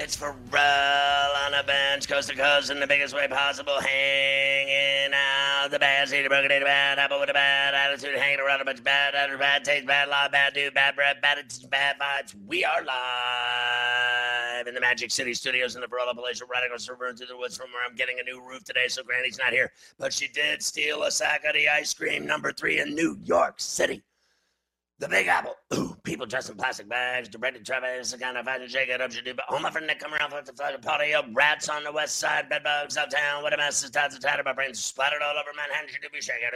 It's Ferrall on a bench, coast to coast, in the biggest way possible, hanging out. The bad seed, broken into bad apple with a bad attitude, hanging around a bunch of bad attitude, bad taste, bad law, bad dude, bad breath, bad attitude, bad vibes. We are live in the Magic City Studios in the Barolo Palatial, the river into the woods from where I'm getting a new roof today, so Granny's not here. But she did steal a sack of the ice cream, number three in New York City. The Big Apple. Ooh, people dressed in plastic bags, directed Travis, the kind of fashion shake it up should do. But my friend that come around for the flag party up. Rats on the west side, bed bugs uptown. What a mess, is tides of tattered. My brains splattered all over Manhattan. Should do be shaking.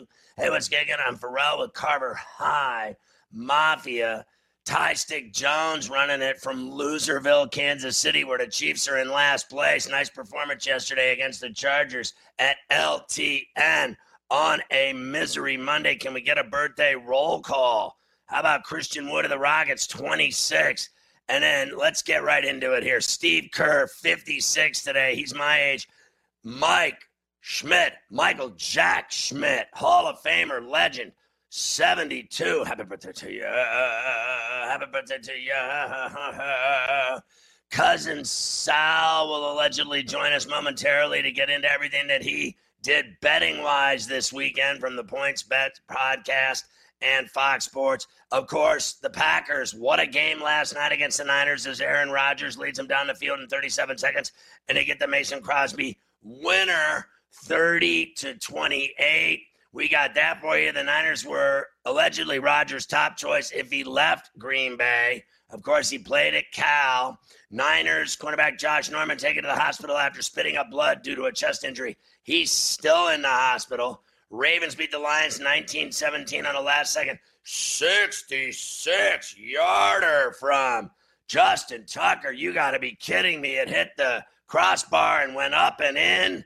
Ooh. Hey, what's gigging? I'm Ferrall with Carver High Mafia. Ty Stick Jones running it from Loserville, Kansas City, where the Chiefs are in last place. Nice performance yesterday against the Chargers at LTN on a misery Monday. Can we get a birthday roll call? How about Christian Wood of the Rockets, 26? And then let's get right into it here. Steve Kerr, 56 today. He's my age. Mike Schmidt, Michael Jack Schmidt, Hall of Famer, legend, 72. Happy birthday to you. Happy birthday to you. Cousin Sal will allegedly join us momentarily to get into everything that he did betting wise this weekend from the Points Bet podcast and Fox Sports. Of course, the Packers. What a game last night against the Niners as Aaron Rodgers leads them down the field in 37 seconds and they get the Mason Crosby winner 30 to 28. We got that for you. The Niners were allegedly Rodgers' top choice if he left Green Bay. Of course, he played at Cal. Niners cornerback Josh Norman taken to the hospital after spitting up blood due to a chest injury. He's still in the hospital. Ravens beat the Lions 19 17 on the last second. 66 yarder from Justin Tucker. You got to be kidding me. It hit the crossbar and went up and in.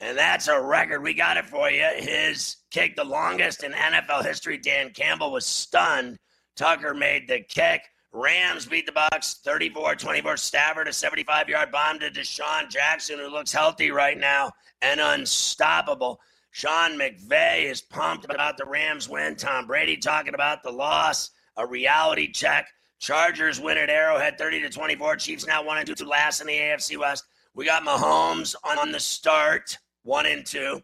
And that's a record. We got it for you. His kick, the longest in NFL history. Dan Campbell was stunned. Tucker made the kick. Rams beat the Bucks 34-24. Stafford a 75-yard bomb to DeSean Jackson, who looks healthy right now and unstoppable. Sean McVay is pumped about the Rams win. Tom Brady talking about the loss. A reality check. Chargers win at Arrowhead 30 to 24. Chiefs now one and two last in the AFC West. We got Mahomes on the start, one and two.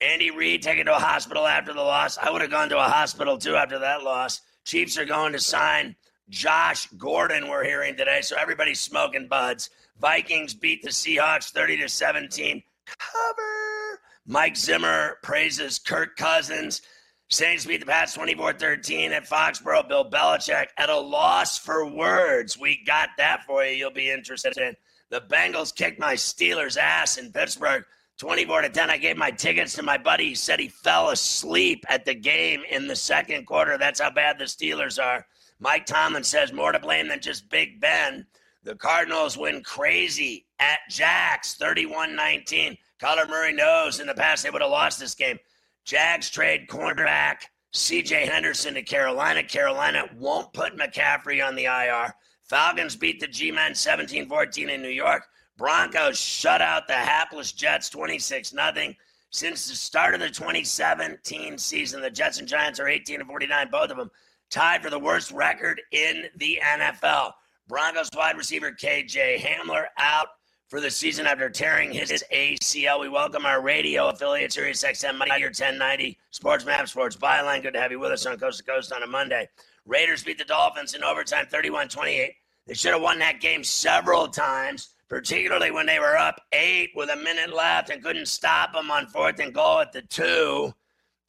Andy Reid taken to a hospital after the loss. I would have gone to a hospital too after that loss. Chiefs are going to sign Josh Gordon, we're hearing today. So everybody's smoking buds. Vikings beat the Seahawks 30 to 17. Cover. Mike Zimmer praises Kirk Cousins. Saints beat the Pats 24 13 at Foxborough. Bill Belichick at a loss for words. We got that for you. You'll be interested in. The Bengals kicked my Steelers' ass in Pittsburgh 24 to 10. I gave my tickets to my buddy. He said he fell asleep at the game in the second quarter. That's how bad the Steelers are. Mike Tomlin says more to blame than just Big Ben. The Cardinals win crazy at Jags 31 19. Kyler Murray knows in the past they would have lost this game. Jags trade cornerback CJ Henderson to Carolina. Carolina won't put McCaffrey on the IR. Falcons beat the G Men 17 14 in New York. Broncos shut out the hapless Jets 26 0. Since the start of the 2017 season, the Jets and Giants are 18 and 49, both of them tied for the worst record in the NFL. Broncos wide receiver KJ Hamler out for the season after tearing his ACL. We welcome our radio affiliate, Sirius XM, Mighty 1090, Sports Map, Sports Byline. Good to have you with us on Coast to Coast on a Monday. Raiders beat the Dolphins in overtime 31 28. They should have won that game several times, particularly when they were up eight with a minute left and couldn't stop them on fourth and goal at the two.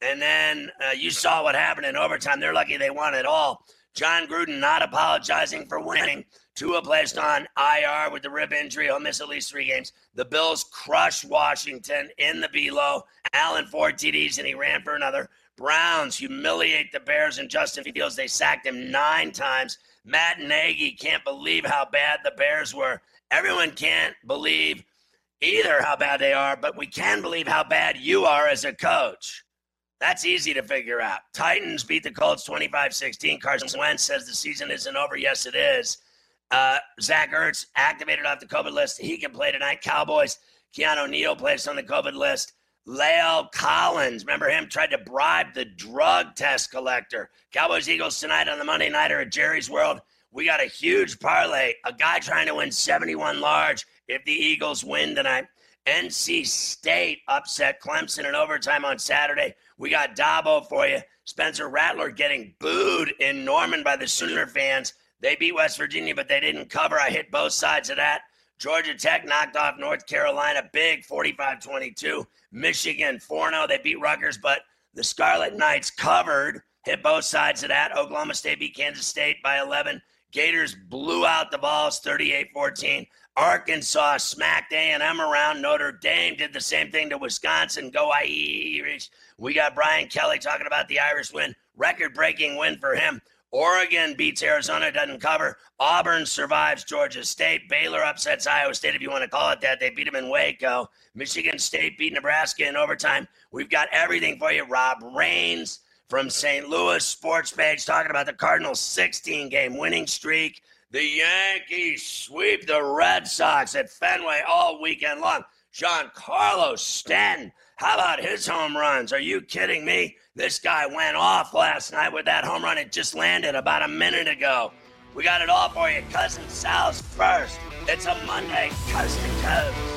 And then uh, you saw what happened in overtime. They're lucky they won it all. Jon Gruden not apologizing for winning. Tua placed on IR with the rib injury. He'll miss at least three games. The Bills crushed Washington in the below. Allen four TDs and he ran for another. Browns humiliate the Bears and Justin Fields. They sacked him nine times. Matt Nagy can't believe how bad the Bears were. Everyone can't believe either how bad they are, but we can believe how bad you are as a coach. That's easy to figure out. Titans beat the Colts 25 16. Carson Wentz says the season isn't over. Yes, it is. Uh, Zach Ertz activated off the COVID list. He can play tonight. Cowboys, Keanu Neal placed on the COVID list. La'el Collins, remember him, tried to bribe the drug test collector. Cowboys Eagles tonight on the Monday Nighter at Jerry's World. We got a huge parlay. A guy trying to win 71 large if the Eagles win tonight. NC State upset Clemson in overtime on Saturday. We got Dabo for you. Spencer Rattler getting booed in Norman by the Sooner fans. They beat West Virginia, but they didn't cover. I hit both sides of that. Georgia Tech knocked off North Carolina big 45 22. Michigan 4 0. They beat Rutgers, but the Scarlet Knights covered. Hit both sides of that. Oklahoma State beat Kansas State by 11. Gators blew out the Vols 38 14. Arkansas smacked A&M around. Notre Dame did the same thing to Wisconsin. Go Irish. We got Brian Kelly talking about the Irish win. Record-breaking win for him. Oregon beats Arizona, doesn't cover. Auburn survives Georgia State. Baylor upsets Iowa State, if you want to call it that. They beat them in Waco. Michigan State beat Nebraska in overtime. We've got everything for you. Rob Rains from St. Louis Sports Page talking about the Cardinals' 16 game winning streak. The Yankees sweep the Red Sox at Fenway all weekend long. Giancarlo Stanton, how about his home runs? Are you kidding me? This guy went off last night with that home run. It just landed about a minute ago. We got it all for you. Cousin Sal's first. It's a Monday, Cousin Coast.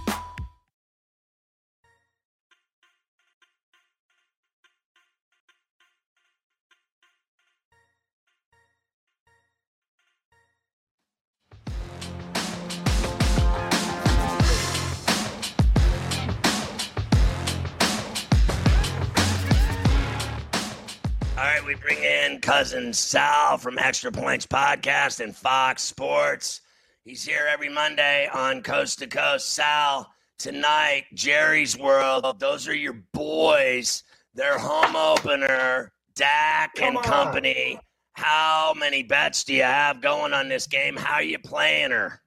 We bring in cousin Sal from Extra Points Podcast and Fox Sports. He's here every Monday on Coast to Coast. Sal, tonight, Jerry's World. Those are your boys. Their home opener, Dak and company. How many bets do you have going on this game? How are you playing her?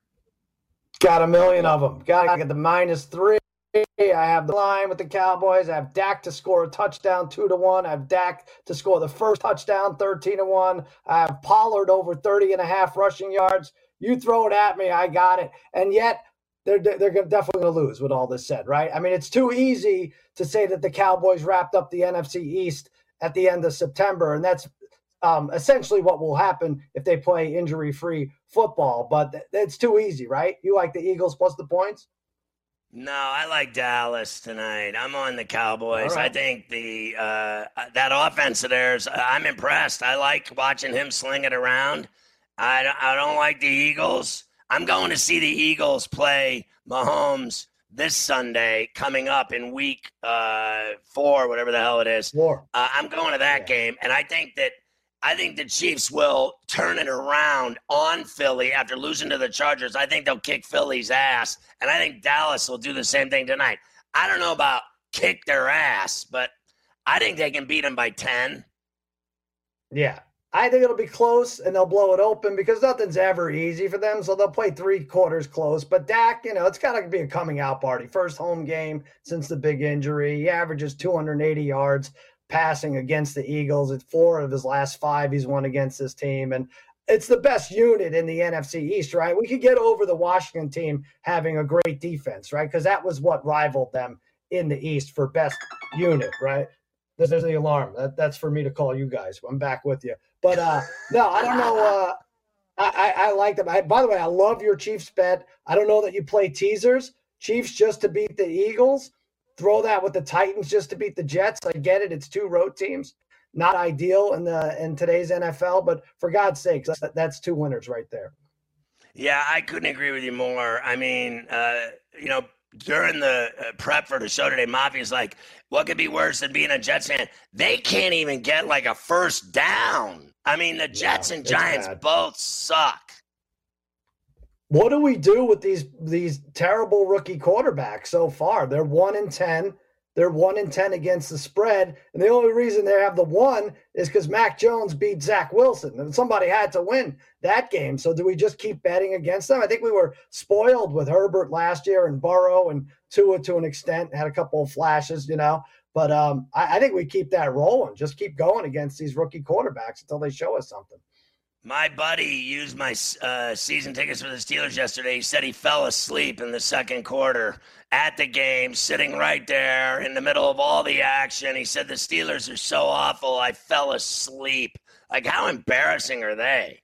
Got a million of them. Got to get the minus three. I have the line with the Cowboys. I have Dak to score a touchdown, two to one. I have Dak to score the first touchdown, 13 to one. I have Pollard over 30 and a half rushing yards. You throw it at me, I got it. And yet, they're, they're definitely going to lose with all this said, right? I mean, it's too easy to say that the Cowboys wrapped up the NFC East at the end of September. And that's um, essentially what will happen if they play injury free football. But it's too easy, right? You like the Eagles plus the points? No, I like Dallas tonight. I'm on the Cowboys. Right. I think the uh, that offense of theirs. I'm impressed. I like watching him sling it around. I, I don't like the Eagles. I'm going to see the Eagles play Mahomes this Sunday coming up in week uh, four, whatever the hell it is. Four. Uh, I'm going to that yeah. game, and I think that I think the Chiefs will turn it around on Philly after losing to the Chargers. I think they'll kick Philly's ass, and I think Dallas will do the same thing tonight. I don't know about kick their ass, but I think they can beat them by 10. Yeah. I think it'll be close and they'll blow it open because nothing's ever easy for them. So they'll play three quarters close. But Dak, you know, it's got to be a coming out party. First home game since the big injury. He averages 280 yards passing against the Eagles. It's four of his last five he's won against this team. And it's the best unit in the NFC East, right? We could get over the Washington team having a great defense, right? Because that was what rivaled them in the East for best unit, right? There's, there's the alarm. That, that's for me to call you guys. I'm back with you. But uh, no, I don't know. Uh, I, I, I like them. I, by the way, I love your Chiefs bet. I don't know that you play teasers. Chiefs just to beat the Eagles. Throw that with the Titans just to beat the Jets. I get it. It's two road teams. Not ideal in the in today's NFL, but for God's sakes, that's, that's two winners right there. Yeah, I couldn't agree with you more. I mean, uh, you know, during the uh, prep for the show today, Mafia's like, what could be worse than being a Jets fan? They can't even get like a first down. I mean, the Jets yeah, and Giants bad. both suck. What do we do with these these terrible rookie quarterbacks so far? They're one in ten. They're one in ten against the spread, and the only reason they have the one is because Mac Jones beat Zach Wilson, and somebody had to win that game. So do we just keep betting against them? I think we were spoiled with Herbert last year and Burrow and Tua to an extent. Had a couple of flashes, you know, but um, I, I think we keep that rolling. Just keep going against these rookie quarterbacks until they show us something. My buddy used my uh, season tickets for the Steelers yesterday. He said he fell asleep in the second quarter at the game, sitting right there in the middle of all the action. He said the Steelers are so awful. I fell asleep. Like, how embarrassing are they?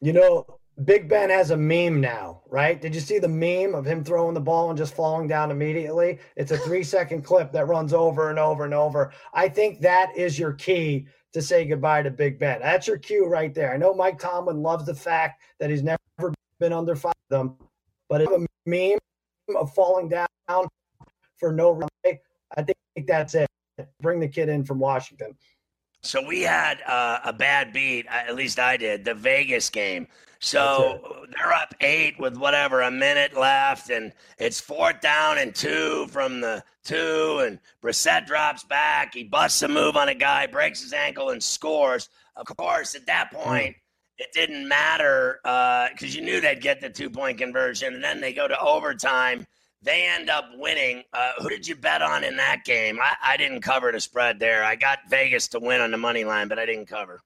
You know, Big Ben has a meme now, right? Did you see the meme of him throwing the ball and just falling down immediately? It's a three second clip that runs over and over and over. I think that is your key to say goodbye to Big Ben. That's your cue right there. I know Mike Tomlin loves the fact that he's never been under five of them, but if a meme of falling down for no reason, I think that's it. Bring the kid in from Washington. So we had uh, a bad beat, at least I did, the Vegas game. So they're up eight with whatever a minute left, and it's fourth down and two from the two, and Brissett drops back. He busts a move on a guy, breaks his ankle, and scores. Of course, at that hmm. point, it didn't matter because uh, you knew they'd get the two point conversion, and then they go to overtime. They end up winning. Uh, who did you bet on in that game? I, I didn't cover the spread there. I got Vegas to win on the money line, but I didn't cover.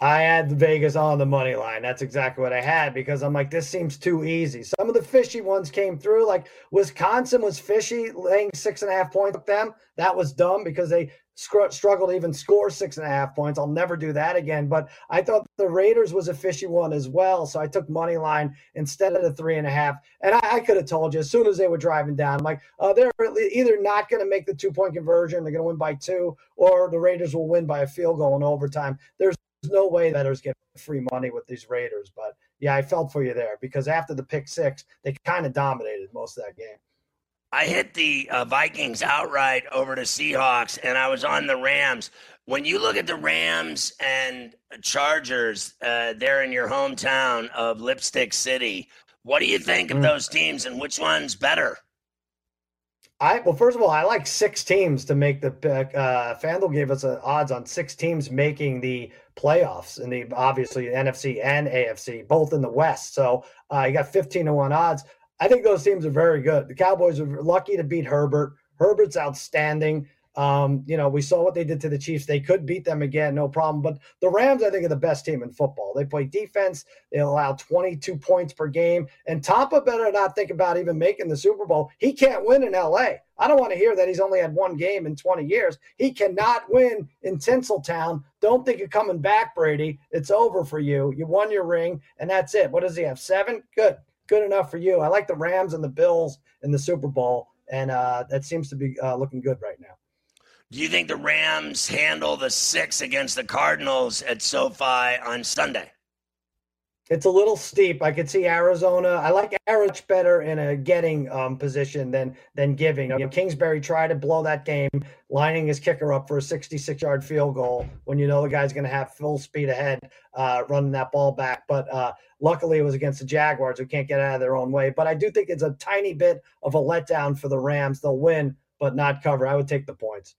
I had Vegas on the money line. That's exactly what I had because I'm like, this seems too easy. Some of the fishy ones came through. Like Wisconsin was fishy, laying six and a half points with them. That was dumb because they scr- struggled to even score six and a half points. I'll never do that again. But I thought the Raiders was a fishy one as well. So I took money line instead of the three and a half. And I, I could have told you as soon as they were driving down, I'm like, uh, they're either not going to make the two point conversion, they're going to win by two, or the Raiders will win by a field goal in overtime. There's there's no way bettors get free money with these Raiders. But yeah, I felt for you there because after the pick six, they kind of dominated most of that game. I hit the uh, Vikings outright over the Seahawks, and I was on the Rams. When you look at the Rams and Chargers, uh, they're in your hometown of Lipstick City. What do you think of mm. those teams, and which one's better? I well, first of all, I like six teams to make the pick. Uh, FanDuel gave us odds on six teams making the playoffs, and the obviously NFC and AFC, both in the West. So uh, you got fifteen to one odds. I think those teams are very good. The Cowboys are lucky to beat Herbert. Herbert's outstanding. Um, you know, we saw what they did to the Chiefs. They could beat them again, no problem. But the Rams, I think, are the best team in football. They play defense. They allow 22 points per game. And Tampa better not think about even making the Super Bowl. He can't win in LA. I don't want to hear that he's only had one game in 20 years. He cannot win in Tinseltown. Don't think you're coming back, Brady. It's over for you. You won your ring, and that's it. What does he have? Seven? Good. Good enough for you. I like the Rams and the Bills in the Super Bowl, and uh, that seems to be uh, looking good right now. Do you think the Rams handle the six against the Cardinals at SoFi on Sunday? It's a little steep. I could see Arizona. I like Arizona better in a getting um, position than than giving. You know, Kingsbury tried to blow that game, lining his kicker up for a 66 yard field goal when you know the guy's going to have full speed ahead, uh, running that ball back. But uh, luckily, it was against the Jaguars who can't get out of their own way. But I do think it's a tiny bit of a letdown for the Rams. They'll win, but not cover. I would take the points.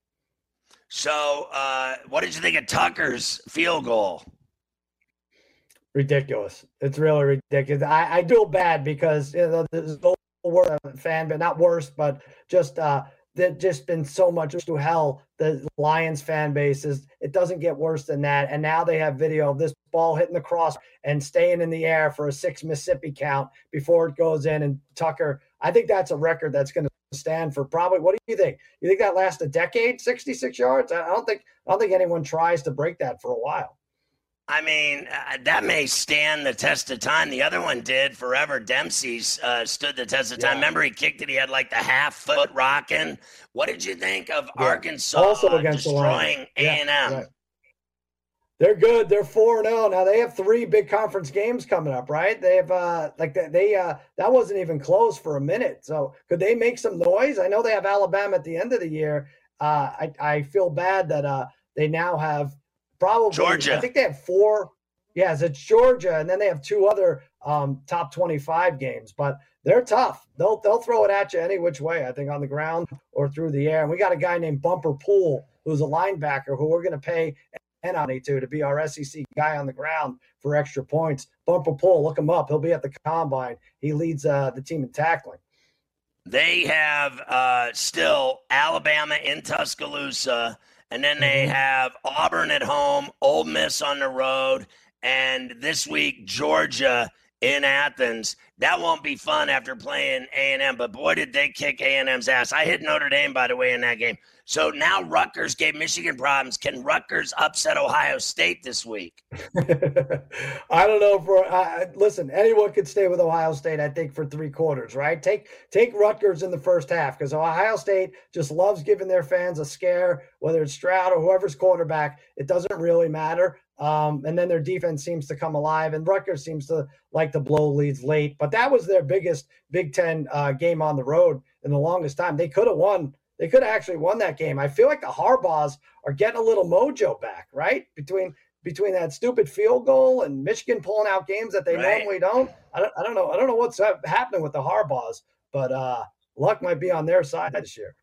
So, uh, what did you think of Tucker's field goal? Ridiculous. It's really ridiculous. I, I feel bad because you know there's no worse fan, but not worse, but just uh that just been so much to hell. The Lions fan base is it doesn't get worse than that. And now they have video of this ball hitting the cross and staying in the air for a six Mississippi count before it goes in. And Tucker, I think that's a record that's going to stand for probably what do you think you think that lasts a decade 66 yards i don't think i don't think anyone tries to break that for a while I mean, uh, that may stand the test of time. The other one did forever. Dempsey's uh, stood the test of time. Yeah. Remember, he kicked it. He had like the half foot rocking. What did you think of yeah. Arkansas also against destroying A and M? They're good. They're four zero now. Now they have three big conference games coming up, right? They have uh like they uh that wasn't even close for a minute. So could they make some noise? I know they have Alabama at the end of the year. Uh, I I feel bad that uh they now have probably Georgia. I think they have four. Yes, it's Georgia, and then they have two other um, top twenty-five games. But they're tough. They'll they'll throw it at you any which way. I think on the ground or through the air. And we got a guy named Bumper Pool who's a linebacker who we're going to pay and on to to be our SEC guy on the ground for extra points. Bumper Pool, look him up. He'll be at the combine. He leads uh, the team in tackling. They have uh, still Alabama in Tuscaloosa, and then they mm-hmm. have Auburn at home, Ole Miss on the road, and this week Georgia in Athens. That won't be fun after playing A&M, but boy, did they kick A&M's ass. I hit Notre Dame, by the way, in that game. So now Rutgers gave Michigan problems. Can Rutgers upset Ohio State this week? I don't know. For uh, listen, anyone could stay with Ohio State. I think for three quarters, right? Take take Rutgers in the first half because Ohio State just loves giving their fans a scare, whether it's Stroud or whoever's quarterback. It doesn't really matter. Um, and then their defense seems to come alive, and Rutgers seems to like to blow leads late. But that was their biggest Big Ten uh, game on the road in the longest time. They could have won they could have actually won that game. I feel like the Harbaughs are getting a little mojo back, right? Between between that stupid field goal and Michigan pulling out games that they right. normally don't. I don't. I don't know. I don't know what's happening with the Harbaughs, but uh, luck might be on their side this year.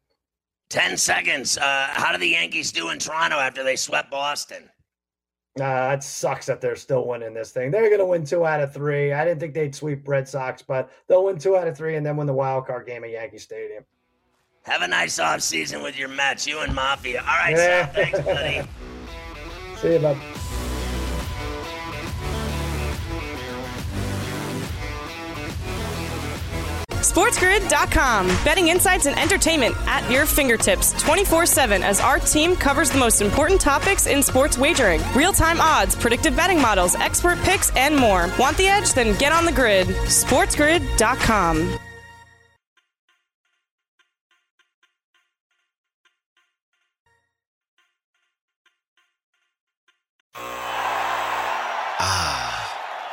Ten seconds. Uh, how do the Yankees do in Toronto after they swept Boston? Uh, it sucks that they're still winning this thing. They're going to win two out of three. I didn't think they'd sweep Red Sox, but they'll win two out of three and then win the wild card game at Yankee Stadium. Have a nice off season with your Mets, you and Mafia. All right, yeah. Sal, thanks, buddy. See you, bud. SportsGrid.com. Betting insights and entertainment at your fingertips 24 7 as our team covers the most important topics in sports wagering real time odds, predictive betting models, expert picks, and more. Want the edge? Then get on the grid. SportsGrid.com.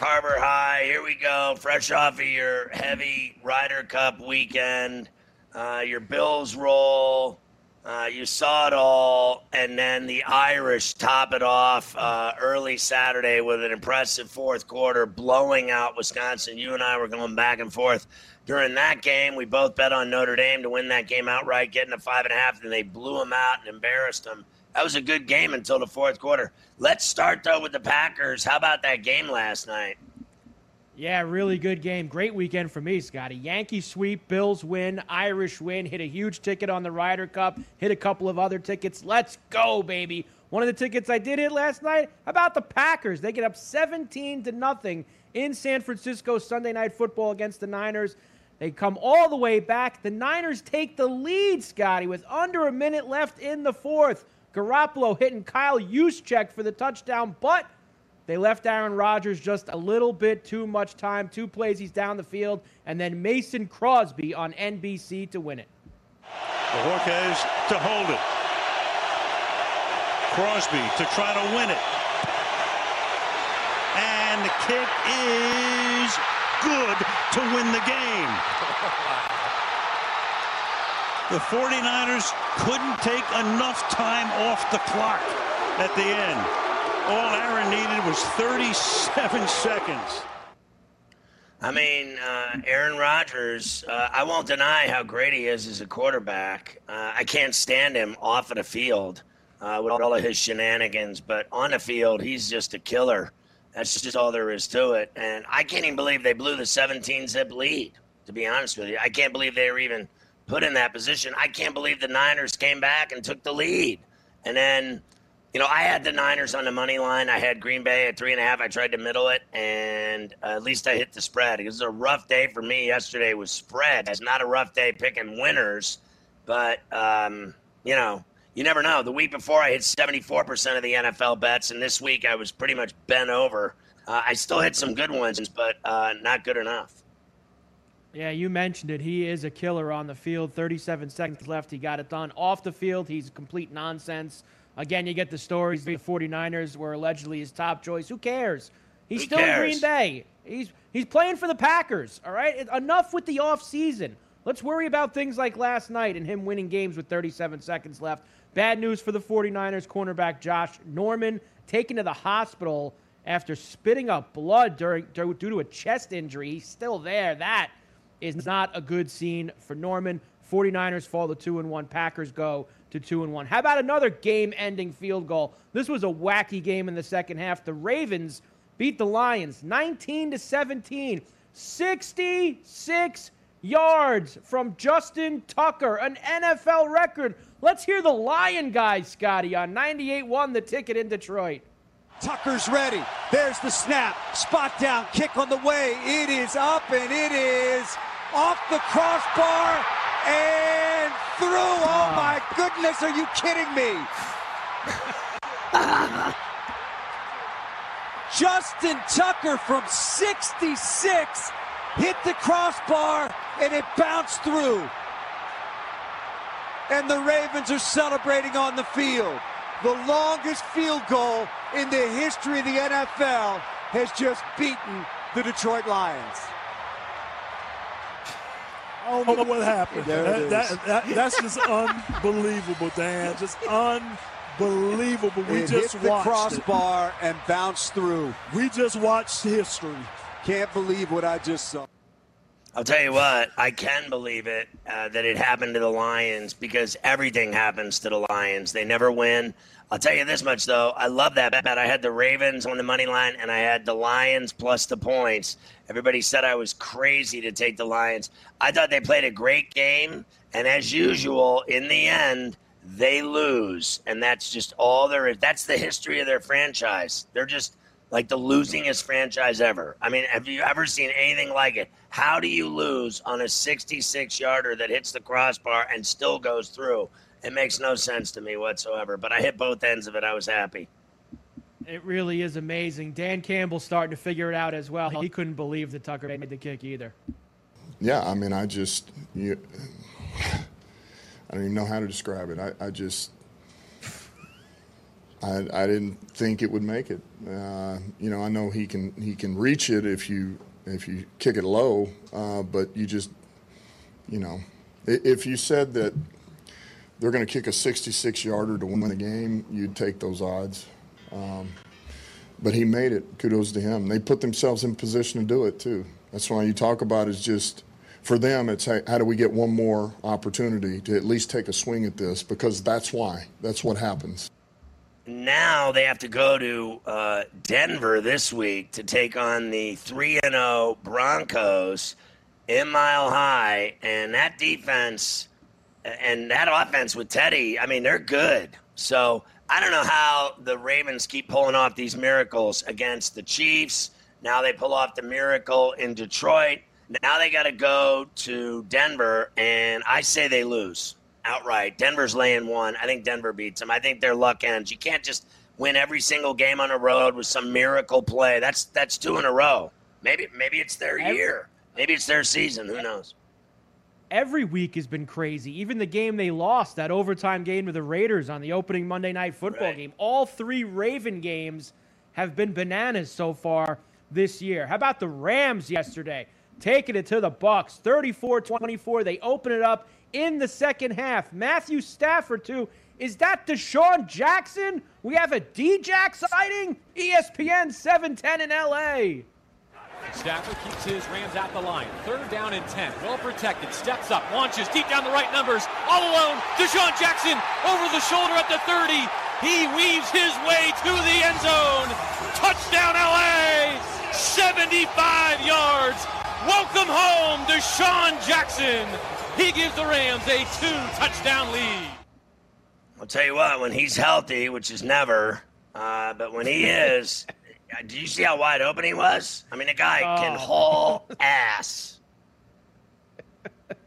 Carver High, here we go. Fresh off of your heavy Ryder Cup weekend, uh, your Bills roll. Uh, you saw it all, and then the Irish top it off uh, early Saturday with an impressive fourth quarter, blowing out Wisconsin. You and I were going back and forth during that game. We both bet on Notre Dame to win that game outright, getting a five and a half, and they blew them out and embarrassed them. That was a good game until the fourth quarter. Let's start though with the Packers. How about that game last night? Yeah, really good game. Great weekend for me, Scotty. Yankee sweep, Bills win, Irish win, hit a huge ticket on the Ryder Cup, hit a couple of other tickets. Let's go, baby. One of the tickets I did hit last night about the Packers. They get up 17 to nothing in San Francisco Sunday night football against the Niners. They come all the way back. The Niners take the lead, Scotty, with under a minute left in the fourth. Garoppolo hitting Kyle Juszczyk for the touchdown, but they left Aaron Rodgers just a little bit too much time. Two plays, he's down the field, and then Mason Crosby on NBC to win it. Bojorquez to hold it. Crosby to try to win it. And the kick is good to win the game. The 49ers couldn't take enough time off the clock at the end. All Aaron needed was 37 seconds. I mean, uh, Aaron Rodgers, uh, I won't deny how great he is as a quarterback. Uh, I can't stand him off of the field uh, with all of his shenanigans, but on the field, he's just a killer. That's just all there is to it. And I can't even believe they blew the 17 zip lead, to be honest with you. I can't believe they were even put in that position. I can't believe the Niners came back and took the lead. And then, you know, I had the Niners on the money line. I had Green Bay at three and a half. I tried to middle it, and uh, at least I hit the spread. It was a rough day for me yesterday with spread. It's not a rough day picking winners, but, um, you know, you never know. The week before, I hit 74% of the NFL bets, and this week I was pretty much bent over. Uh, I still hit some good ones, but uh, not good enough. Yeah, you mentioned it. He is a killer on the field. 37 seconds left. He got it done. Off the field, he's complete nonsense. Again, you get the stories. The 49ers were allegedly his top choice. Who cares? He's Who still cares? in Green Bay. He's he's playing for the Packers. All right, enough with the off season. Let's worry about things like last night and him winning games with 37 seconds left. Bad news for the 49ers cornerback Josh Norman taken to the hospital after spitting up blood during due to a chest injury. He's still there. That is not a good scene for Norman. 49ers fall to 2 and 1. Packers go to 2 and 1. How about another game-ending field goal? This was a wacky game in the second half. The Ravens beat the Lions 19 to 17. 66 yards from Justin Tucker, an NFL record. Let's hear the Lion guy, Scotty, on 98-1 the ticket in Detroit. Tucker's ready. There's the snap. Spot down. Kick on the way. It is up and it is off the crossbar and through. Oh ah. my goodness. Are you kidding me? Justin Tucker from 66 hit the crossbar and it bounced through. And the Ravens are celebrating on the field. The longest field goal in the history of the NFL has just beaten the Detroit Lions. I don't know what happened. That- that- that- that's just unbelievable, Dan. Just unbelievable. We it just hit the watched it. crossbar and bounced through. We just watched history. Can't believe what I just saw. I'll tell you what, I can believe it uh, that it happened to the Lions because everything happens to the Lions. They never win. I'll tell you this much though, I love that bet. I had the Ravens on the money line and I had the Lions plus the points. Everybody said I was crazy to take the Lions. I thought they played a great game, and as usual, in the end, they lose, and that's just all there is. That's the history of their franchise. They're just like the losingest franchise ever. I mean, have you ever seen anything like it? How do you lose on a 66 yarder that hits the crossbar and still goes through? It makes no sense to me whatsoever. But I hit both ends of it. I was happy. It really is amazing. Dan Campbell's starting to figure it out as well. He couldn't believe that Tucker made the kick either. Yeah, I mean, I just, you, I don't even know how to describe it. I, I just, I, I didn't think it would make it. Uh, you know, I know he can he can reach it if you if you kick it low, uh, but you just, you know, if you said that they're going to kick a 66 yarder to win the game, you'd take those odds. Um, but he made it. Kudos to him. They put themselves in position to do it too. That's why you talk about is just for them. It's hey, how do we get one more opportunity to at least take a swing at this? Because that's why. That's what happens. Now they have to go to uh, Denver this week to take on the 3 and 0 Broncos in Mile High. And that defense and that offense with Teddy, I mean, they're good. So I don't know how the Ravens keep pulling off these miracles against the Chiefs. Now they pull off the miracle in Detroit. Now they got to go to Denver, and I say they lose outright. Denver's laying one. I think Denver beats them. I think they're luck ends. You can't just win every single game on the road with some miracle play. That's that's two in a row. Maybe maybe it's their year. Maybe it's their season. Who knows? Every week has been crazy. Even the game they lost, that overtime game to the Raiders on the opening Monday night football game. All three Raven games have been bananas so far this year. How about the Rams yesterday? Taking it to the Bucks, 34-24. They open it up in the second half. Matthew Stafford, too. Is that DeSean Jackson? We have a D-Jack sighting? ESPN 710 in L.A. Stafford keeps his Rams at the line. Third down and 10. Well protected. Steps up. Launches deep down the right numbers. All alone. DeSean Jackson over the shoulder at the 30. He weaves his way to the end zone. Touchdown LA. 75 yards. Welcome home, DeSean Jackson. He gives the Rams a two touchdown lead. I'll tell you what, when he's healthy, which is never, uh, but when he is, do you see how wide open he was? I mean, the guy can Oh. haul ass.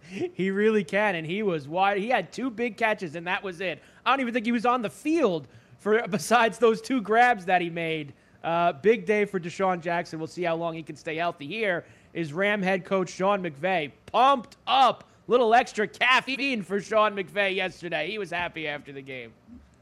He really can, and he was wide. He had two big catches, and that was it. I don't even think he was on the field for besides those two grabs that he made. Uh, big day for DeSean Jackson. We'll see how long he can stay healthy. Here is Ram head coach Sean McVay, pumped up. Little extra caffeine for Sean McVay yesterday. He was happy after the game.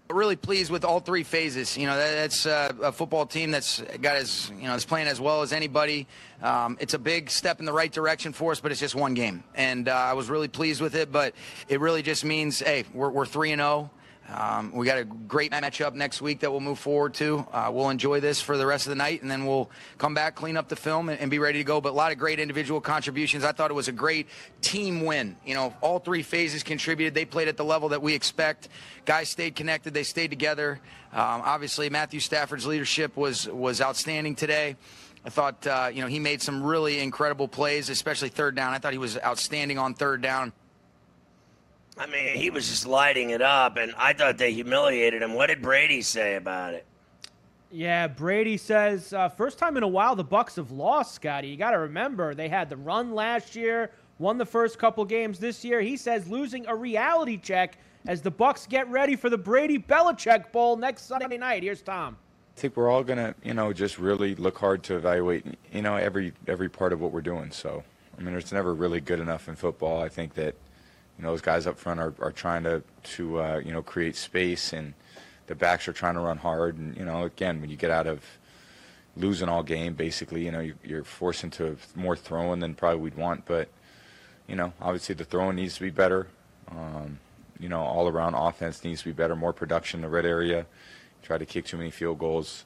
Really pleased with all three phases. You know, that, that's uh, a football team that's got as you know is playing as well as anybody. Um, it's a big step in the right direction for us, but it's just one game, and uh, I was really pleased with it. But it really just means, hey, we're we're three and zero. Um, we got a great matchup next week that we'll move forward to. Uh, we'll enjoy this for the rest of the night, and then we'll come back, clean up the film, and, and be ready to go. But a lot of great individual contributions. I thought it was a great team win. You know, all three phases contributed. They played at the level that we expect. Guys stayed connected. They stayed together. Um, obviously, Matthew Stafford's leadership was was outstanding today. I thought, uh, you know, he made some really incredible plays, especially third down. I thought he was outstanding on third down. I mean, he was just lighting it up, and I thought they humiliated him. What did Brady say about it? Yeah, Brady says uh, first time in a while the Bucks have lost. Scotty, you got to remember they had the run last year, won the first couple games this year. He says losing a reality check as the Bucks get ready for the Brady Belichick Bowl next Sunday night. Here's Tom. I think we're all gonna, you know, just really look hard to evaluate, you know, every every part of what we're doing. So, I mean, it's never really good enough in football. I think that, you know, those guys up front are, are trying to to uh, you know create space, and the backs are trying to run hard. And you know, again, when you get out of losing all game, basically, you know, you, you're forced into more throwing than probably we'd want. But you know, obviously the throwing needs to be better. Um, you know, all around offense needs to be better, more production in the red area. Try to kick too many field goals.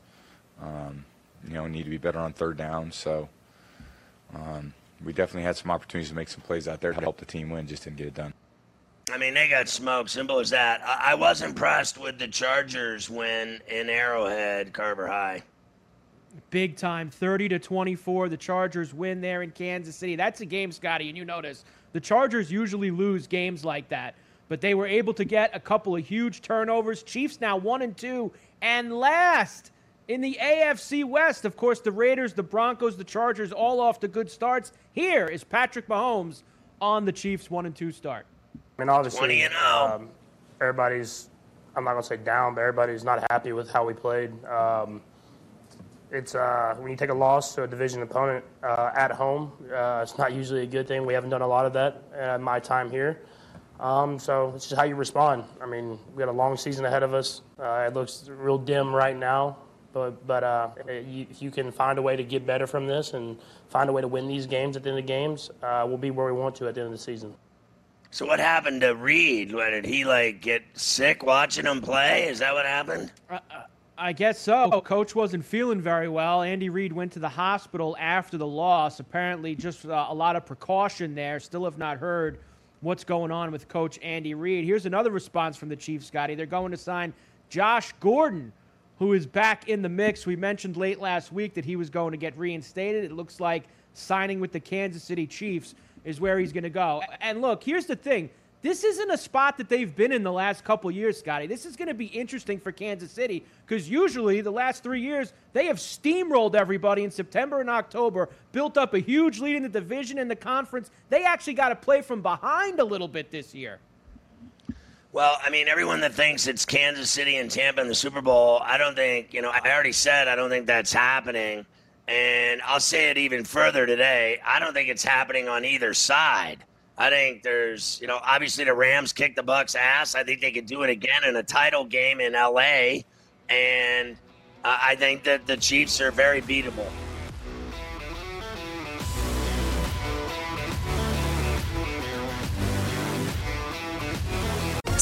Um, you know, need to be better on third down. So um, we definitely had some opportunities to make some plays out there to help the team win, just didn't get it done. I mean, they got smoked. Simple as that. I, I was impressed with the Chargers win in Arrowhead, Carver High. Big time, 30 to 24. The Chargers win there in Kansas City. That's a game, Scotty, and you notice the Chargers usually lose games like that, but they were able to get a couple of huge turnovers. Chiefs now one and two, and last in the AFC West, of course, the Raiders, the Broncos, the Chargers, all off to good starts. Here is Patrick Mahomes on the Chiefs one and two start. I mean, obviously, 20 and oh. um, everybody's, I'm not going to say down, but everybody's not happy with how we played. Um, it's uh, when you take a loss to a division opponent uh, at home, uh, it's not usually a good thing. We haven't done a lot of that in my time here. Um, so it's just how you respond. I mean, we got a long season ahead of us. Uh, it looks real dim right now, but but uh, you, if you can find a way to get better from this and find a way to win these games at the end of the games, uh, we'll be where we want to at the end of the season. So what happened to Reid? What, did he like get sick watching him play? Is that what happened? Uh, I guess so. Coach wasn't feeling very well. Andy Reid went to the hospital after the loss. Apparently, just uh, a lot of precaution there. Still have not heard what's going on with Coach Andy Reid. Here's another response from the Chiefs, Scotty. They're going to sign Josh Gordon, who is back in the mix. We mentioned late last week that he was going to get reinstated. It looks like signing with the Kansas City Chiefs is where he's going to go. And look, here's the thing. This isn't a spot that they've been in the last couple years, Scotty. This is going to be interesting for Kansas City because usually the last three years they have steamrolled everybody in September and October, built up a huge lead in the division and the conference. They actually got to play from behind a little bit this year. Well, I mean, everyone that thinks it's Kansas City and Tampa in the Super Bowl, I don't think, you know, I already said I don't think that's happening. And I'll say it even further today. I don't think it's happening on either side. I think there's, you know, obviously the Rams kicked the Bucs' ass. I think they could do it again in a title game in LA. And I think that the Chiefs are very beatable.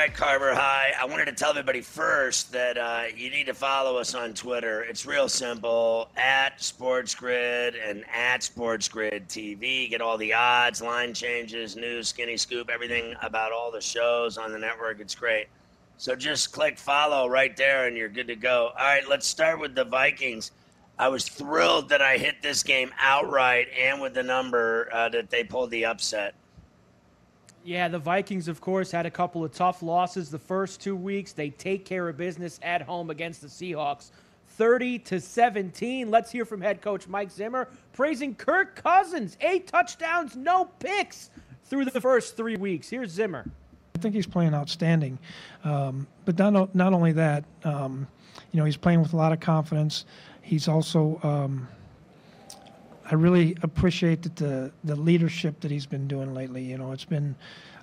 Right, Carver High. I wanted to tell everybody first that uh, you need to follow us on Twitter. It's real simple at SportsGrid and at SportsGrid TV. Get all the odds, line changes, news, skinny scoop, everything about all the shows on the network. It's great. So just click follow right there and you're good to go. All right, let's start with the Vikings. I was thrilled that I hit this game outright and with the number uh, that they pulled the upset. Yeah, the Vikings, of course, had a couple of tough losses the first two weeks. They take care of business at home against the Seahawks. 30 to 17. Let's hear from head coach Mike Zimmer praising Kirk Cousins. Eight touchdowns, no picks through the first three weeks. Here's Zimmer. I think he's playing outstanding. Um, but not, not only that, um, you know, he's playing with a lot of confidence. He's also, um, I really appreciate that the, the leadership that he's been doing lately. You know, it's been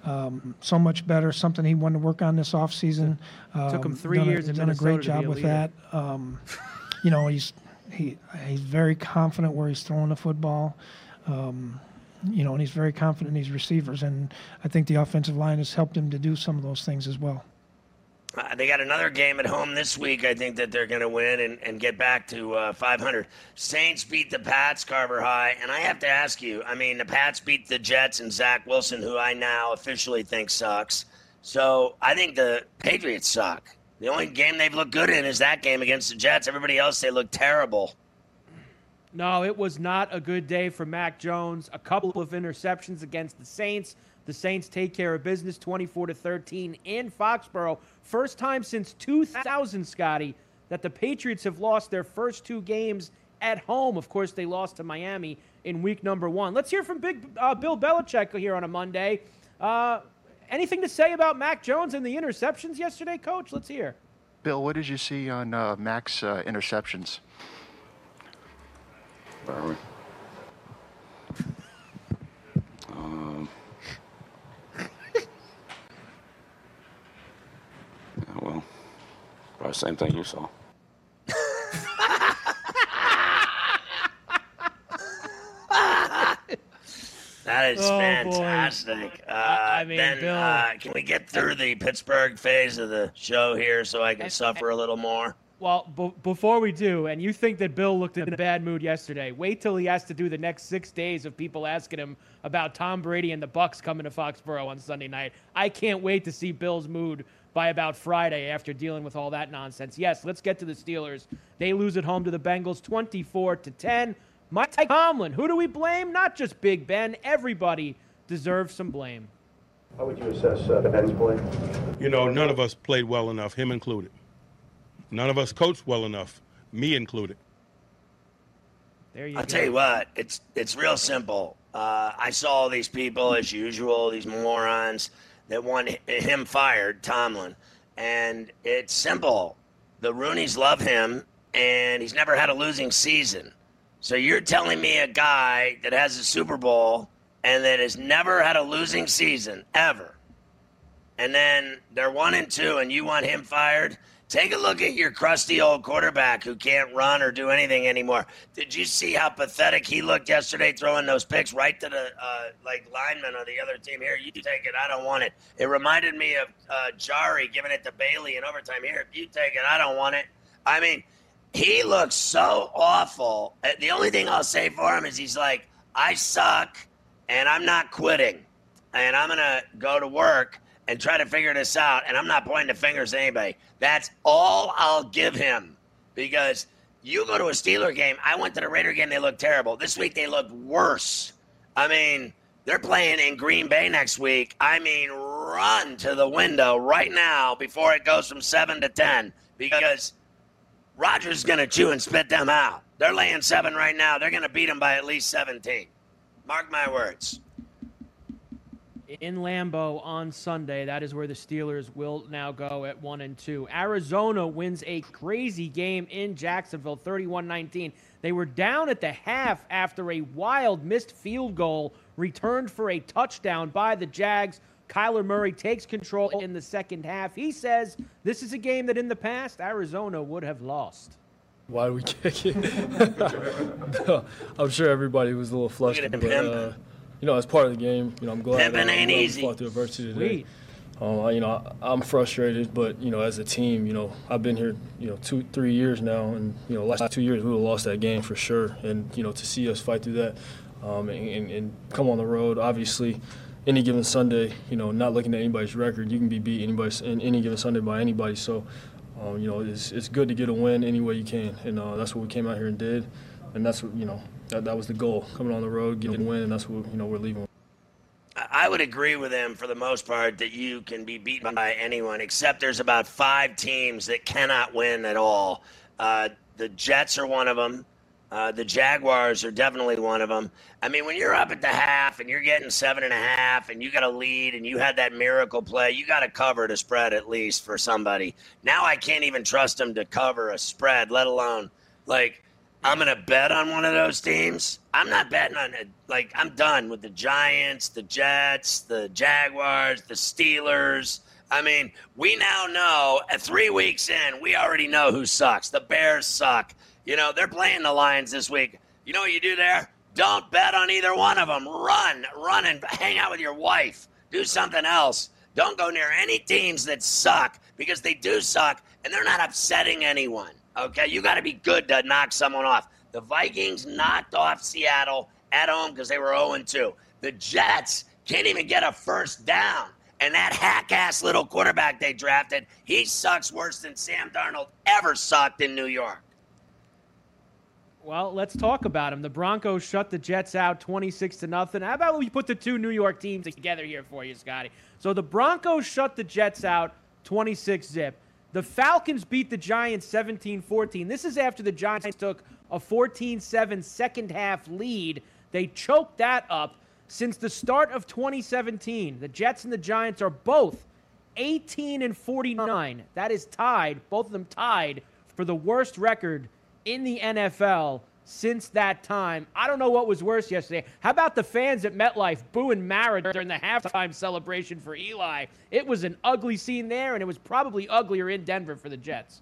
um, so much better, something he wanted to work on this offseason. Um, Took him three done years a, done a great job a with leader. that. Um, you know, he's he he's very confident where he's throwing the football. Um, you know, and he's very confident in his receivers, and I think the offensive line has helped him to do some of those things as well. Uh, they got another game at home this week. I think that they're going to win and, and get back to uh, 500. Saints beat the Pats, Carver High. And I have to ask you I mean, the Pats beat the Jets and Zach Wilson, who I now officially think sucks. So I think the Patriots suck. The only game they've looked good in is that game against the Jets. Everybody else, they look terrible. No, it was not a good day for Mac Jones. A couple of interceptions against the Saints. The Saints take care of business 24 to 13 in Foxborough. First time since 2000, Scotty, that the Patriots have lost their first two games at home. Of course, they lost to Miami in week number one. Let's hear from Big uh, Bill Belichick here on a Monday. Uh, anything to say about Mac Jones and the interceptions yesterday, Coach? Let's hear. Bill, what did you see on uh, Mac's uh, interceptions? Where are we? Um, yeah, well, probably the same thing you saw. That is Oh, fantastic. Uh, I mean, then, Bill. uh, can we get through the Pittsburgh phase of the show here so I can suffer a little more? Well, b- before we do, and you think that Bill looked in a bad mood yesterday, wait till he has to do the next six days of people asking him about Tom Brady and the Bucs coming to Foxborough on Sunday night. I can't wait to see Bill's mood by about Friday after dealing with all that nonsense. Yes, let's get to the Steelers. They lose at home to the Bengals, 24 to 10. Mike Tomlin, who do we blame? Not just Big Ben. Everybody deserves some blame. How would you assess uh, Ben's play? You know, none of us played well enough, him included. None of us coached well enough, me included. There you I'll go. tell you what, it's it's real simple. Uh, I saw these people as usual, these morons that want him fired, Tomlin, and it's simple. The Rooney's love him, and he's never had a losing season. So you're telling me a guy that has a Super Bowl and that has never had a losing season ever, and then they're one and two, and you want him fired? Take a look at your crusty old quarterback who can't run or do anything anymore. Did you see how pathetic he looked yesterday throwing those picks right to the uh, like lineman of the other team? Here, you take it. I don't want it. It reminded me of uh, Jari giving it to Bailey in overtime. Here, If you take it. I don't want it. I mean, he looks so awful. Uh, The only thing I'll say for him is he's like, I suck, and I'm not quitting, and I'm gonna go to work and try to figure this out. And I'm not pointing the fingers at anybody. That's all I'll give him because you go to a Steeler game. I went to the Raider game. They looked terrible. This week they looked worse. I mean, they're playing in Green Bay next week. I mean, run to the window right now before it goes from seven to ten because Rodgers is going to chew and spit them out. They're laying seven right now. They're going to beat them by at least 17. Mark my words. In Lambeau on Sunday. That is where the Steelers will now go at 1 and 2. Arizona wins a crazy game in Jacksonville 31-19. They were down at the half after a wild missed field goal returned for a touchdown by the Jags. Kyler Murray takes control in the second half. He says this is a game that in the past Arizona would have lost. Why are we kicking? it? I'm sure everybody was a little flustered, him but pimping. uh, you know, as part of the game, you know, I'm glad Pimping uh, ain't I'm we easy. fought through adversity today. Um, I- you know, I, I'm frustrated, but you know, as a team, you know, I've been here, you know, two, three years now, and you know, last two years we would have lost that game for sure. And you know, to see us fight through that, um, and, and, and come on the road, obviously, any given Sunday, you know, not looking at anybody's record, you can be beat anybody in any given Sunday by anybody. So. um, you know, it's, it's good to get a win any way you can, and uh, that's what we came out here and did, and that's what you know that, that was the goal, coming on the road, getting a win, and that's what you know we're leaving. I would agree with him for the most part that you can be beaten by anyone, except there's about five teams that cannot win at all. Uh, the Jets are one of them. Uh, the Jaguars are definitely one of them. I mean, when you're up at the half and you're getting seven and a half and you got a lead and you had that miracle play, you got to cover the spread at least for somebody. Now I can't even trust them to cover a spread, let alone like I'm to bet on one of those teams. I'm not betting on it. Like, I'm done with the Giants, the Jets, the Jaguars, the Steelers. I mean, we now know at three weeks in, we already know who sucks. The Bears suck. You know, they're playing the Lions this week. You know what you do there? Don't bet on either one of them. Run, run and hang out with your wife. Do something else. Don't go near any teams that suck because they do suck and they're not upsetting anyone. Okay, you got to be good to knock someone off. The Vikings knocked off Seattle at home because they were 0 2. The Jets can't even get a first down. And that hack ass little quarterback they drafted, he sucks worse than Sam Darnold ever sucked in New York. Well, let's talk about him. The Broncos shut the Jets out 26 to nothing. How about we put the two New York teams together here for you, Scotty? So the Broncos shut the Jets out 26 zip. The Falcons beat the Giants 17 14. This is after the Giants took a 14 7 second half lead. They choked that up. Since the start of 2017, the Jets and the Giants are both 18 and 49. That is tied, both of them tied for the worst record in the NFL since that time. I don't know what was worse yesterday. How about the fans at MetLife booing Mara during the halftime celebration for Eli? It was an ugly scene there, and it was probably uglier in Denver for the Jets.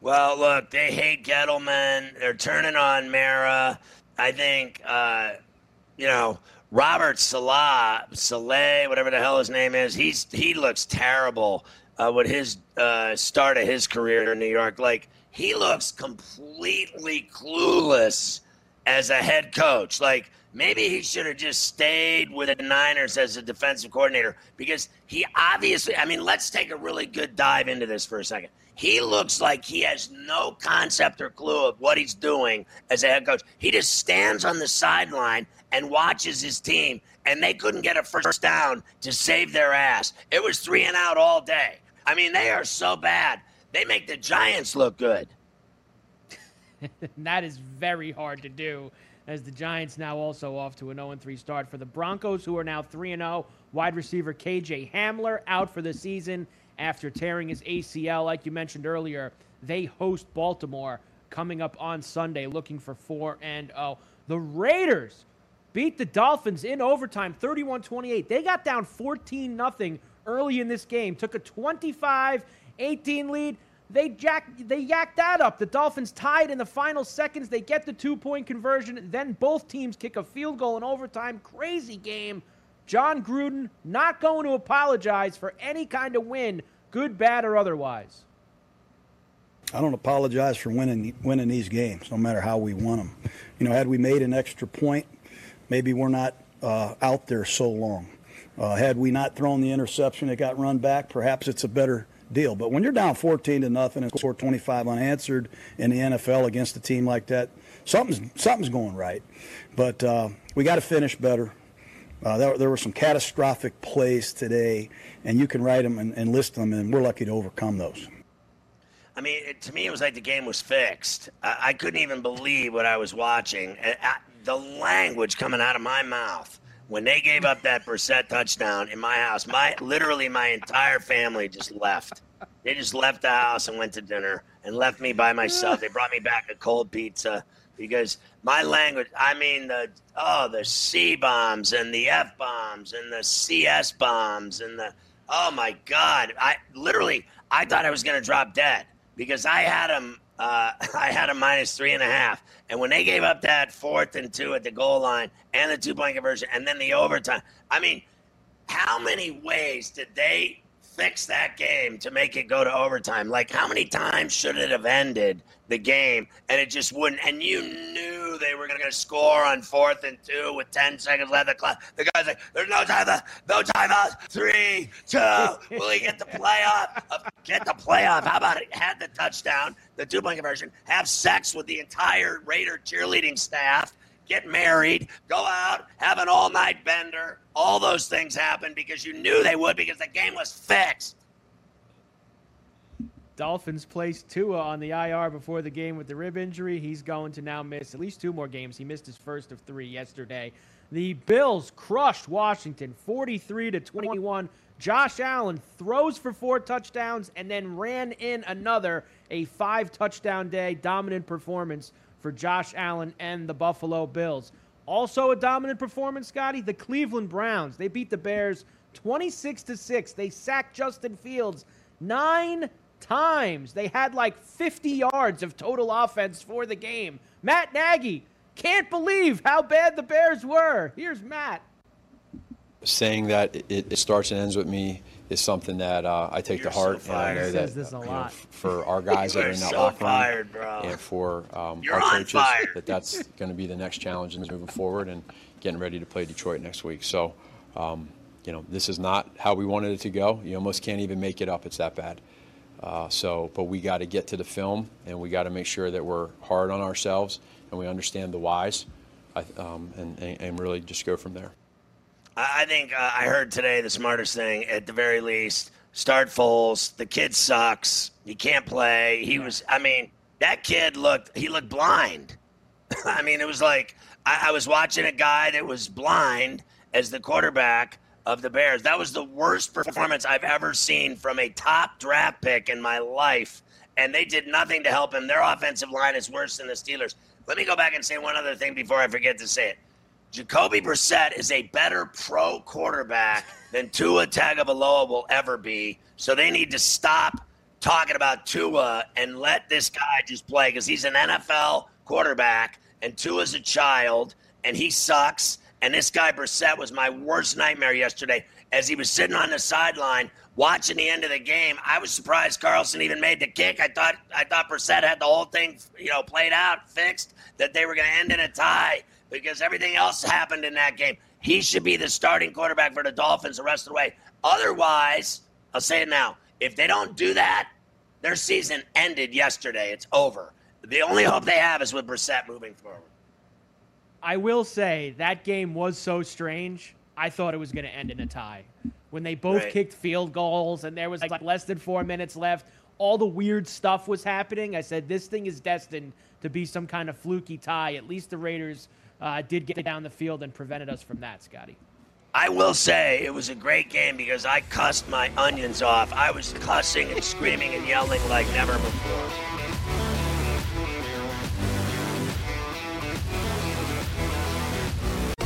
Well, look, they hate Gettleman. They're turning on Mara. I think, uh, you know, Robert Salah, Saleh, whatever the hell his name is, he's he looks terrible uh, with his uh, start of his career in New York. Like he looks completely clueless as a head coach. Like maybe he should have just stayed with the Niners as a defensive coordinator because he obviously, I mean, let's take a really good dive into this for a second. He looks like he has no concept or clue of what he's doing as a head coach. He just stands on the sideline and watches his team, and they couldn't get a first down to save their ass. It was three and out all day. I mean, they are so bad. They make the Giants look good. that is very hard to do as the Giants now also off to an 0 3 start for the Broncos, who are now 3 0. Wide receiver KJ Hamler out for the season after tearing his ACL. Like you mentioned earlier, they host Baltimore coming up on Sunday, looking for 4 and 0. The Raiders beat the Dolphins in overtime 31 28. They got down 14 0 early in this game, took a 25 18 lead. They jack they yacked that up. The Dolphins tied in the final seconds. They get the two-point conversion. Then both teams kick a field goal in overtime. Crazy game. Jon Gruden not going to apologize for any kind of win, good, bad, or otherwise. I don't apologize for winning winning these games, no matter how we won them. You know, had we made an extra point, maybe we're not uh, out there so long. Uh, had we not thrown the interception that got run back, perhaps it's a better deal. But when you're down 14 to nothing and score 25 unanswered in the NFL against a team like that, something's something's going right. But uh, we got to finish better. Uh, there, there, were some catastrophic plays today, and you can write them and, and list them, and we're lucky to overcome those. I mean, it, to me, it was like the game was fixed. I, I couldn't even believe what I was watching. I, I, the language coming out of my mouth when they gave up that Brissett touchdown in my house, my literally my entire family just left. They just left the house and went to dinner and left me by myself. They brought me back a cold pizza because my language, I mean the oh the C bombs and the F bombs and the CS bombs and the oh my god, I literally I thought I was gonna drop dead because I had them uh, I had a minus three and a half. And when they gave up that fourth and two at the goal line and the two point conversion and then the overtime, I mean, how many ways did they fix that game to make it go to overtime? Like, how many times should it have ended the game and it just wouldn't? And you knew they were going to score on fourth and two with 10 seconds left. The, clock. the guy's like, there's no time left. No time out. Three, two. Will he get the playoff? Uh, get the playoff. How about it? Had the touchdown, the two point conversion, have sex with the entire Raider cheerleading staff, get married, go out, have an all night bender. All those things happened because you knew they would because the game was fixed. Dolphins placed Tua on the IR before the game with the rib injury. He's going to now miss at least two more games. He missed his first of three yesterday. The Bills crushed Washington 43 to 21. Josh Allen throws for four touchdowns and then ran in another a five touchdown day dominant performance for Josh Allen and the Buffalo Bills. Also a dominant performance, Scotty, the Cleveland Browns. They beat the Bears 26 to 6. They sacked Justin Fields 9 times. They had like 50 yards of total offense for the game. Matt Nagy can't believe how bad the Bears were. Here's Matt. Saying that it, it starts and ends with me is something that uh, I take You're to heart, so and I know that this a you know, for our guys that are in that so locker room fired, and for um, our coaches, fire. that that's going to be the next challenge and moving forward and getting ready to play Detroit next week. So, um, you know, this is not how we wanted it to go. You almost can't even make it up. It's that bad. Uh, so, but we got to get to the film, and we got to make sure that we're hard on ourselves and we understand the whys, um, and, and and really just go from there. I think uh, I heard today the smartest thing at the very least. Start Foles. The kid sucks. He can't play. He was. I mean, that kid looked. He looked blind. I mean, it was like I, I was watching a guy that was blind as the quarterback of the Bears. That was the worst performance I've ever seen from a top draft pick in my life. And they did nothing to help him. Their offensive line is worse than the Steelers. Let me go back and say one other thing before I forget to say it. Jacoby Brissett is a better pro quarterback than Tua Tagovailoa will ever be. So they need to stop talking about Tua and let this guy just play because he's an NFL quarterback and Tua's a child and he sucks. And this guy Brissett was my worst nightmare yesterday as he was sitting on the sideline watching the end of the game. I was surprised Carlson even made the kick. I thought I thought Brissett had the whole thing, you know, played out, fixed, that they were going to end in a tie because everything else happened in that game. He should be the starting quarterback for the Dolphins the rest of the way. Otherwise, I'll say it now. If they don't do that, their season ended yesterday. It's over. The only hope they have is with Brissett moving forward. I will say that game was so strange. I thought it was going to end in a tie. When they both Right. kicked field goals and there was like less than four minutes left, all the weird stuff was happening. I said, this thing is destined to be some kind of fluky tie. At least the Raiders uh, did get down the field and prevented us from that, Scotty. I will say it was a great game because I cussed my onions off. I was cussing and screaming and yelling like never before.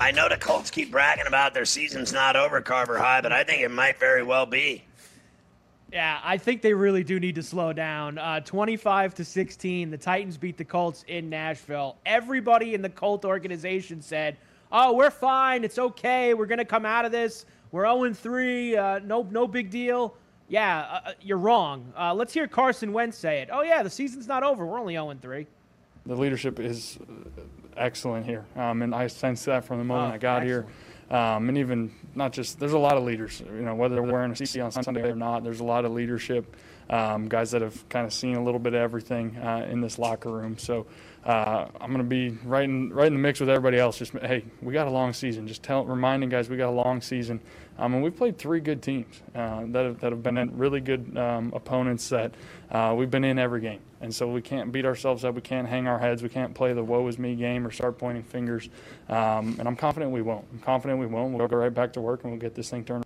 I know the Colts keep bragging about their season's not over, Carver High, but I think it might very well be. Yeah, I think they really do need to slow down. Uh, 25 to 16, the Titans beat the Colts in Nashville. Everybody in the Colt organization said, "Oh, we're fine. It's okay. We're going to come out of this. We're 0 3. Uh, no, no big deal." Yeah, uh, uh, you're wrong. Uh, let's hear Carson Wentz say it. Oh yeah, the season's not over. We're only 0 3. The leadership is excellent here, um, and I sensed that from the moment Oh, I got excellent. here. Um, and even not just there's a lot of leaders, you know, whether they're wearing a CC on Sunday or not. There's a lot of leadership, um, guys that have kind of seen a little bit of everything uh, in this locker room. So uh, I'm going to be right in right in the mix with everybody else. Just hey, we got a long season. Just tell reminding guys we got a long season. Um, and we've played three good teams uh, that have, that have been really good um, opponents that uh, we've been in every game. And so we can't beat ourselves up. We can't hang our heads. We can't play the woe is me game or start pointing fingers. Um, and I'm confident we won't. I'm confident we won't. We'll go right back to work and we'll get this thing turned.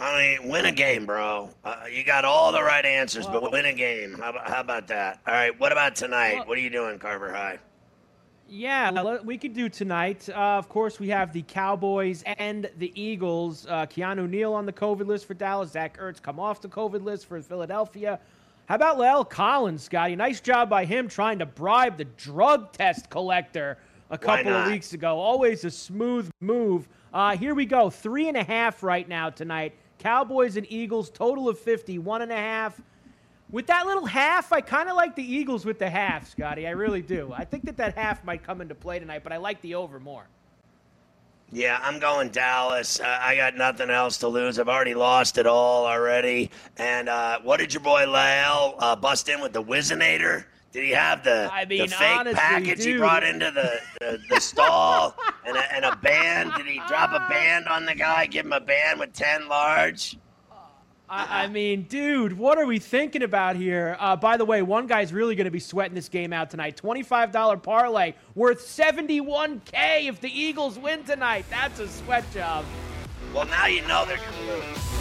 I mean, win a game, bro. Uh, you got all the right answers, but win a game. How about, how about that? All right, what about tonight? What are you doing, Carver High? Yeah, we could do tonight. Uh, of course, we have the Cowboys and the Eagles. Uh, Keanu Neal on the COVID list for Dallas. Zach Ertz come off the COVID list for Philadelphia. How about La'el Collins, Scotty? Nice job by him trying to bribe the drug test collector a couple of weeks ago. Always a smooth move. Uh, here we go. Three and a half right now tonight. Cowboys and Eagles, total of 50. One and a half. With that little half, I kind of like the Eagles with the half, Scotty. I really do. I think that that half might come into play tonight, but I like the over more. Yeah, I'm going Dallas. Uh, I got nothing else to lose. I've already lost it all already. And uh, what did your boy La'el uh, bust in with the Whizzinator? Did he have the, I mean, the fake honestly, package he brought into the, the, the stall and a, and a band? Did he drop a band on the guy, give him a band with 10 large? I, I mean, dude, what are we thinking about here? Uh, by the way, one guy's really going to be sweating this game out tonight. $25 parlay worth 71K if the Eagles win tonight. That's a sweat job. Well, now you know they're going to lose.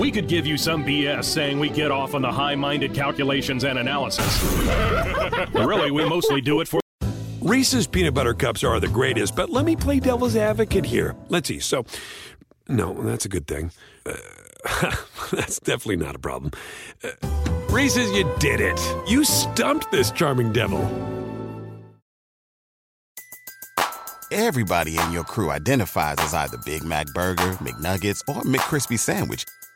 We could give you some BS saying we get off on the high minded calculations and analysis. really, we mostly do it for. Reese's peanut butter cups are the greatest, but let me play devil's advocate here. Let's see. So, no, that's a good thing. Uh, that's definitely not a problem. Uh, Reese's, you did it. You stumped this charming devil. Everybody in your crew identifies as either Big Mac Burger, McNuggets, or McCrispy Sandwich.